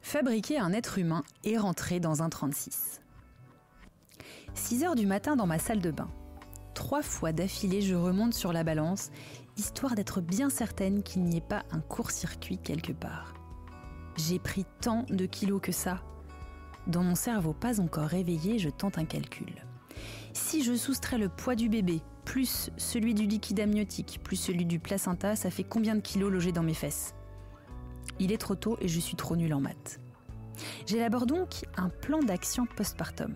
fabriquer un être humain et rentrer dans un 36. 6 heures du matin dans ma salle de bain. Trois fois d'affilée, je remonte sur la balance, histoire d'être bien certaine qu'il n'y ait pas un court-circuit quelque part. J'ai pris tant de kilos que ça. Dans mon cerveau pas encore réveillé, je tente un calcul. Si je soustrais le poids du bébé, plus celui du liquide amniotique, plus celui du placenta, ça fait combien de kilos logés dans mes fesses? Il est trop tôt et je suis trop nulle en maths. J'élabore donc un plan d'action postpartum.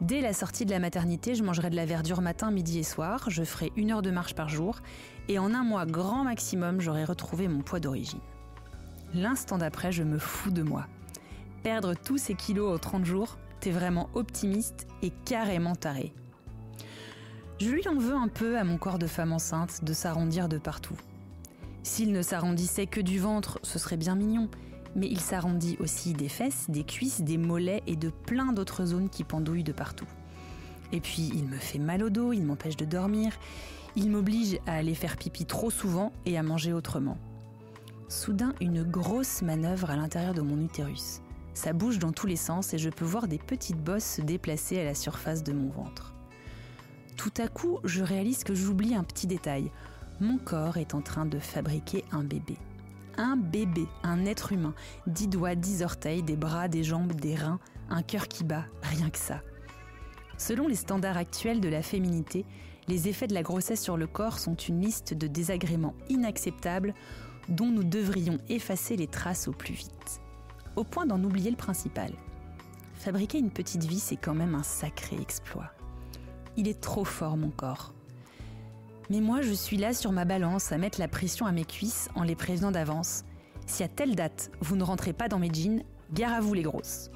Dès la sortie de la maternité, je mangerai de la verdure matin, midi et soir, je ferai une heure de marche par jour, et en un mois grand maximum, j'aurai retrouvé mon poids d'origine. L'instant d'après, je me fous de moi. Perdre tous ces kilos en 30 jours, t'es vraiment optimiste et carrément taré. Je lui en veux un peu à mon corps de femme enceinte de s'arrondir de partout. S'il ne s'arrondissait que du ventre, ce serait bien mignon, mais il s'arrondit aussi des fesses, des cuisses, des mollets et de plein d'autres zones qui pendouillent de partout. Et puis il me fait mal au dos, il m'empêche de dormir, il m'oblige à aller faire pipi trop souvent et à manger autrement. Soudain, une grosse manœuvre à l'intérieur de mon utérus. Ça bouge dans tous les sens et je peux voir des petites bosses se déplacer à la surface de mon ventre. Tout à coup, je réalise que j'oublie un petit détail. Mon corps est en train de fabriquer un bébé un bébé, un être humain, dix doigts, dix orteils, des bras, des jambes, des reins, un cœur qui bat, rien que ça. Selon les standards actuels de la féminité, les effets de la grossesse sur le corps sont une liste de désagréments inacceptables dont nous devrions effacer les traces au plus vite. Au point d'en oublier le principal. Fabriquer une petite vie, c'est quand même un sacré exploit. Il est trop fort mon corps. Mais moi, je suis là sur ma balance à mettre la pression à mes cuisses en les prévenant d'avance. Si à telle date, vous ne rentrez pas dans mes jeans, gare à vous les grosses.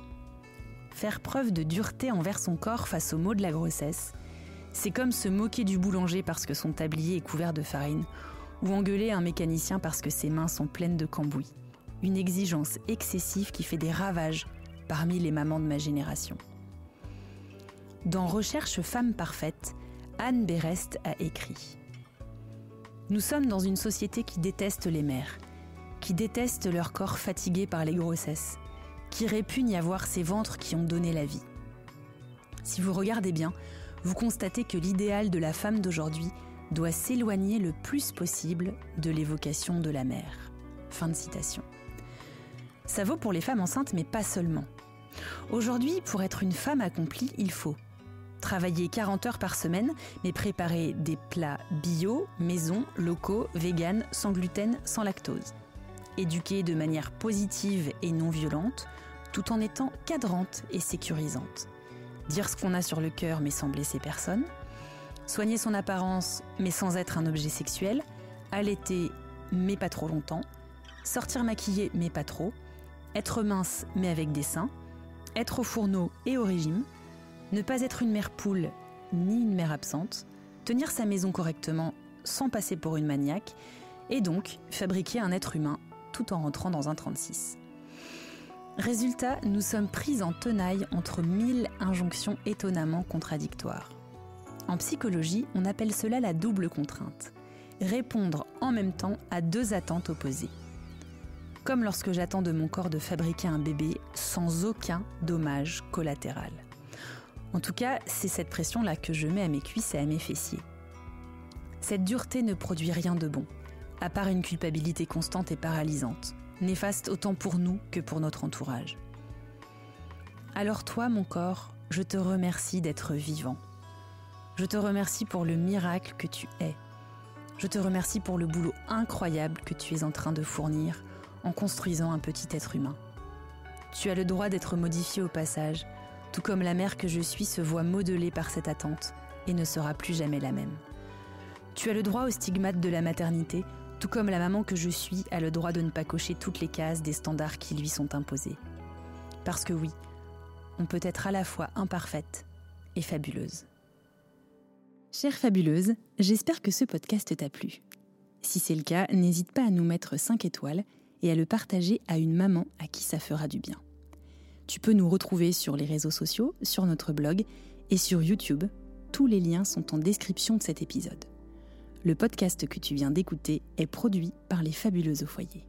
Faire preuve de dureté envers son corps face aux maux de la grossesse, c'est comme se moquer du boulanger parce que son tablier est couvert de farine, ou engueuler un mécanicien parce que ses mains sont pleines de cambouis. Une exigence excessive qui fait des ravages parmi les mamans de ma génération. Dans Recherche femme parfaite, Anne Berest a écrit Nous sommes dans une société qui déteste les mères, qui déteste leur corps fatigué par les grossesses, qui répugne à voir ces ventres qui ont donné la vie. Si vous regardez bien, vous constatez que l'idéal de la femme d'aujourd'hui doit s'éloigner le plus possible de l'évocation de la mère. Fin de citation. Ça vaut pour les femmes enceintes, mais pas seulement. Aujourd'hui, pour être une femme accomplie, il faut Travailler 40 heures par semaine, mais préparer des plats bio, maison, locaux, vegan, sans gluten, sans lactose. Éduquer de manière positive et non violente, tout en étant cadrante et sécurisante. Dire ce qu'on a sur le cœur mais sans blesser personne. Soigner son apparence mais sans être un objet sexuel. Allaiter mais pas trop longtemps. Sortir maquillée mais pas trop. Être mince mais avec des seins. Être au fourneau et au régime ne pas être une mère poule ni une mère absente, tenir sa maison correctement sans passer pour une maniaque, et donc fabriquer un être humain tout en rentrant dans un 36. Résultat, nous sommes pris en tenaille entre mille injonctions étonnamment contradictoires. En psychologie, on appelle cela la double contrainte. Répondre en même temps à deux attentes opposées. Comme lorsque j'attends de mon corps de fabriquer un bébé sans aucun dommage collatéral. En tout cas, c'est cette pression-là que je mets à mes cuisses et à mes fessiers. Cette dureté ne produit rien de bon, à part une culpabilité constante et paralysante, néfaste autant pour nous que pour notre entourage. Alors toi, mon corps, je te remercie d'être vivant. Je te remercie pour le miracle que tu es. Je te remercie pour le boulot incroyable que tu es en train de fournir en construisant un petit être humain. Tu as le droit d'être modifié au passage, tout comme la mère que je suis se voit modelée par cette attente et ne sera plus jamais la même. Tu as le droit au stigmate de la maternité, tout comme la maman que je suis a le droit de ne pas cocher toutes les cases des standards qui lui sont imposés. Parce que oui, on peut être à la fois imparfaite et fabuleuse. Chère fabuleuse, j'espère que ce podcast t'a plu. Si c'est le cas, n'hésite pas à nous mettre 5 étoiles et à le partager à une maman à qui ça fera du bien. Tu peux nous retrouver sur les réseaux sociaux, sur notre blog et sur YouTube. Tous les liens sont en description de cet épisode. Le podcast que tu viens d'écouter est produit par les Fabuleuses au foyer.